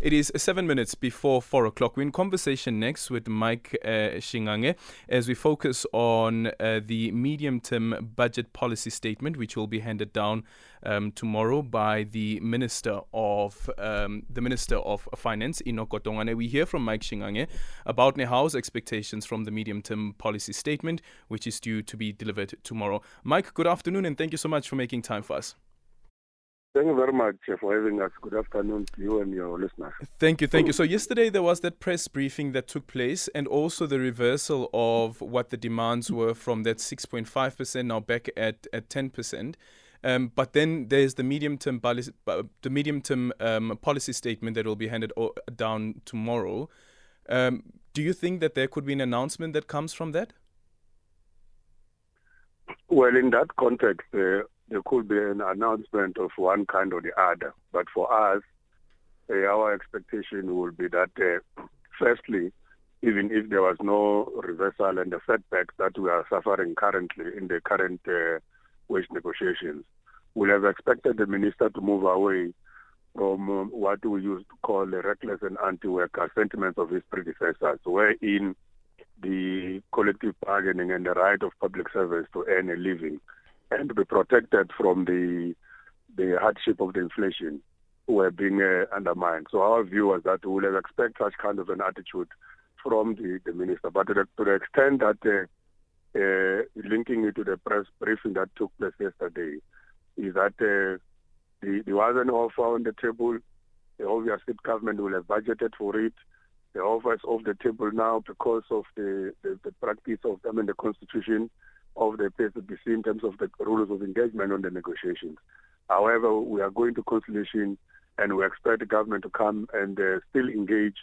It is seven minutes before four o'clock. We're in conversation next with Mike uh, Shingange as we focus on uh, the medium term budget policy statement, which will be handed down um, tomorrow by the Minister of um, the Minister of Finance, Godongwana. We hear from Mike Shingange about Nehawu's expectations from the medium term policy statement, which is due to be delivered tomorrow. Mike, good afternoon, and thank you so much for making time for us. Thank you very much for having us. Good afternoon to you and your listeners. Thank you, thank you. So, yesterday there was that press briefing that took place, and also the reversal of what the demands were from that 6.5% now back at, at 10%. Um, but then there's the medium-term policy, the medium-term um, policy statement that will be handed down tomorrow. Um, do you think that there could be an announcement that comes from that? Well, in that context, uh, there could be an announcement of one kind or the other. But for us, uh, our expectation would be that, uh, firstly, even if there was no reversal and the setbacks that we are suffering currently in the current uh, wage negotiations, we have expected the minister to move away from um, what we used to call the reckless and anti-worker sentiments of his predecessors, wherein the collective bargaining and the right of public servants to earn a living and be protected from the the hardship of the inflation were being uh, undermined. So our view was that we would have expect such kind of an attitude from the, the minister. But to the, to the extent that uh, uh, linking it to the press briefing that took place yesterday, is that uh, the, there was an offer on the table. The obvious state government will have budgeted for it. The offer is off the table now because of the, the, the practice of I mean the constitution of the PSBC in terms of the rules of engagement on the negotiations. However, we are going to conciliation and we expect the government to come and uh, still engage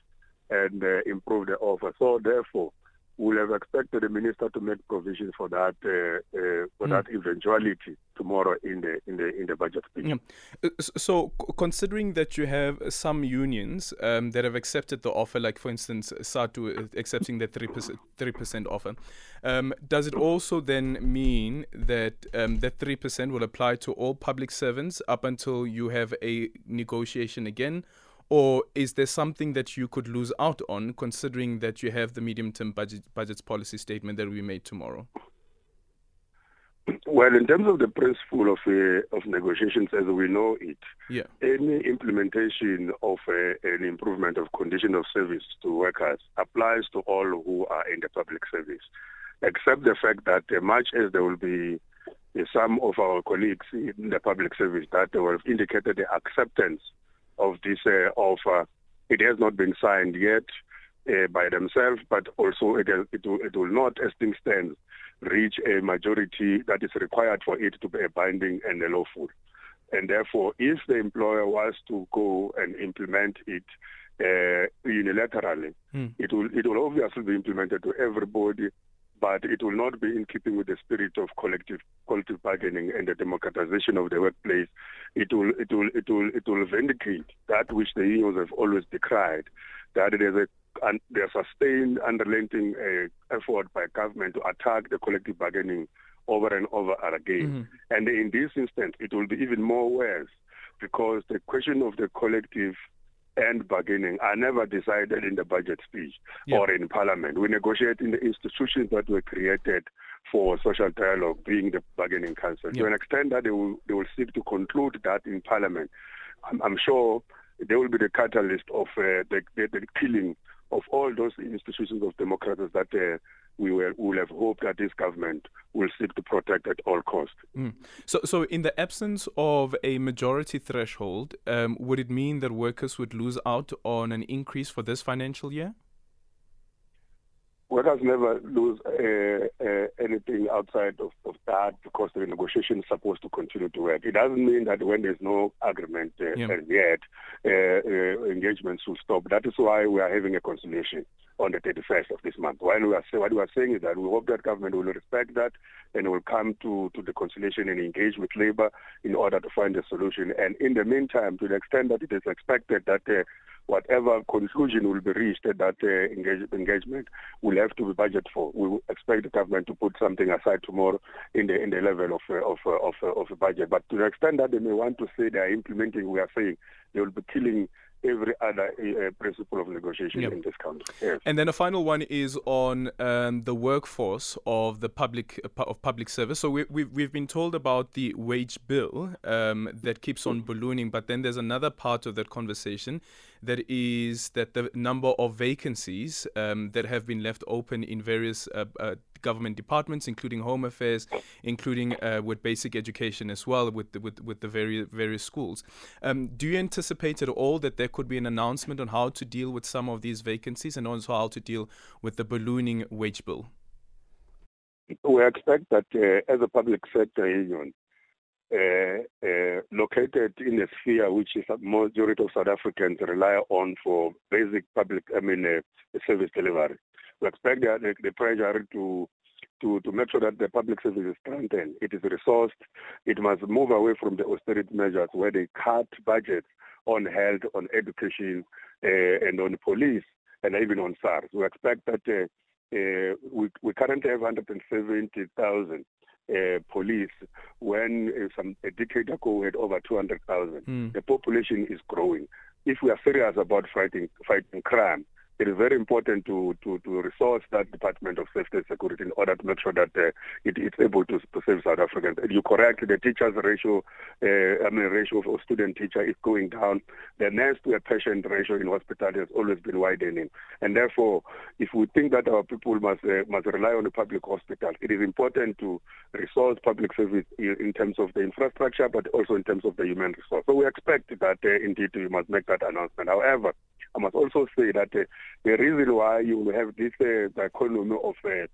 and uh, improve the offer. So therefore, we'll have expected the minister to make provision for that uh, uh, for mm. that eventuality tomorrow in the in the in the budget speech. Yeah. Uh, so, considering that you have some unions um, that have accepted the offer, like for instance, SADTU uh, accepting the three percent three percent offer, um, does it also then mean that um, that three percent will apply to all public servants up until you have a negotiation again? Or is there something that you could lose out on considering that you have the medium term budget budgets policy statement that will be made tomorrow? Well, in terms of the principle of uh, of negotiations as we know it, yeah. any implementation of uh, an improvement of condition of service to workers applies to all who are in the public service, except the fact that uh, much as there will be uh, some of our colleagues in the public service that will have indicated the acceptance of this uh, offer. It has not been signed yet uh, by themselves, but also it, it, will, it will not, as things stand, reach a majority that is required for it to be a binding and a lawful. And therefore, if the employer was to go and implement it uh, unilaterally, mm. it will it will obviously be implemented to everybody but it will not be in keeping with the spirit of collective collective bargaining and the democratization of the workplace. It will it will it will it will vindicate that which the unions have always decried, that there's a and there's sustained unrelenting uh, effort by government to attack the collective bargaining over and over again. Mm-hmm. And in this instance, it will be even more worse because the question of the collective and bargaining are never decided in the budget speech yeah. or in parliament. We negotiate in the institutions that were created for social dialogue, being the bargaining council. Yeah. To an extent that they will, they will seek to conclude that in parliament, I'm, I'm sure they will be the catalyst of uh, the, the, the killing of all those institutions of democracy that uh, we will, have hoped that this government will seek to protect at all costs. Mm. So, so in the absence of a majority threshold, um, would it mean that workers would lose out on an increase for this financial year? Workers never lose uh, uh, anything outside of, of, that because the negotiation is supposed to continue to work. It doesn't mean that when there's no agreement uh, yeah. yet, uh, uh, engagements will stop. That is why we are having a conciliation on the 31st of this month. While we are say, what we are saying is that we hope that government will respect that and will come to, to the conciliation and engage with labor in order to find a solution. And in the meantime, to the extent that it is expected that uh, whatever conclusion will be reached that uh, engage, engagement will have to be budgeted for. We expect the government to put something aside tomorrow in the in the level of uh, of uh, of, uh, of budget. But to the extent that they may want to say they are implementing, we are saying they will be killing every other uh, principle of negotiation yep. in this country. Yes. And then a final one is on um, the workforce of the public uh, of public service. So we, have we've, we've been told about the wage bill um, that keeps on ballooning, but then there's another part of that conversation that is that the number of vacancies um, that have been left open in various uh, uh, government departments, including Home Affairs, including uh, with basic education as well, with the, with with the various various schools. Um, do you anticipate at all that there could be an announcement on how to deal with some of these vacancies and also how to deal with the ballooning wage bill? We expect that uh, as a public sector union, uh, uh, located in a sphere which is majority of South Africans rely on for basic public, I mean, uh, service delivery. We expect the, the pressure to to, to make sure that the public service is strengthened. It is resourced. It must move away from the austerity measures where they cut budgets on health, on education, uh, and on police, and even on SARS. We expect that uh, uh, we, we currently have 170,000 uh, police when uh, some a decade ago we had over 200,000. Mm. The population is growing. If we are serious about fighting fighting crime, it is very important to, to, to resource that Department of Safety and Security in order to make sure that uh, it, it's able to, to save South Africans. And you correct, the teachers ratio, uh, I mean, ratio of student teacher is going down. The nurse to a patient ratio in hospital has always been widening. And therefore, if we think that our people must uh, must rely on the public hospital, it is important to resource public service in, in, terms of the infrastructure, but also in terms of the human resource. So we expect that uh, indeed we must make that announcement. However, I must also say that uh, the reason why you have this uh, economy of uh,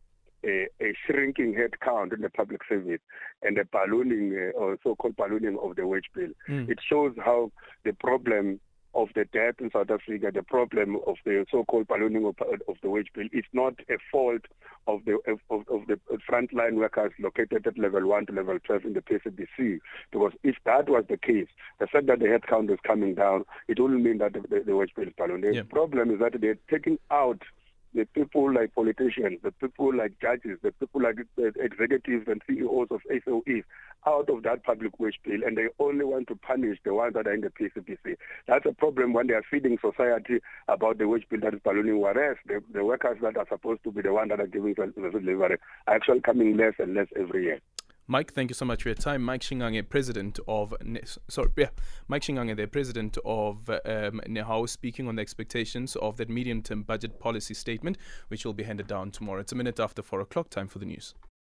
a, a, shrinking headcount in the public service and the ballooning uh, or so-called ballooning of the wage bill, mm. it shows how the problem of the debt in South Africa, the problem of the so-called ballooning of, of the wage bill is not a fault of the of, of the frontline workers located at level one to level twelve in the PCDC. Because if that was the case, the fact that the headcount is coming down, it wouldn't mean that the, the, the wage bill is ballooning. The problem is that they're taking out the people like politicians, the people like judges, the people like uh, executives and CEOs of SOEs out of that public wage bill, and they only want to punish the ones that are in the PCDC. That's a problem when they are feeding society about the wage bill that is ballooning, whereas the, the workers that are supposed to be the ones that are giving the delivery are actually coming less and less every year. Mike, thank you so much for your time. Mike Shingange, president of sorry, yeah, Mike Shingange, the president of um, NEHAWU, speaking on the expectations of that medium-term budget policy statement, which will be handed down tomorrow. It's a minute after four o'clock. Time for the news.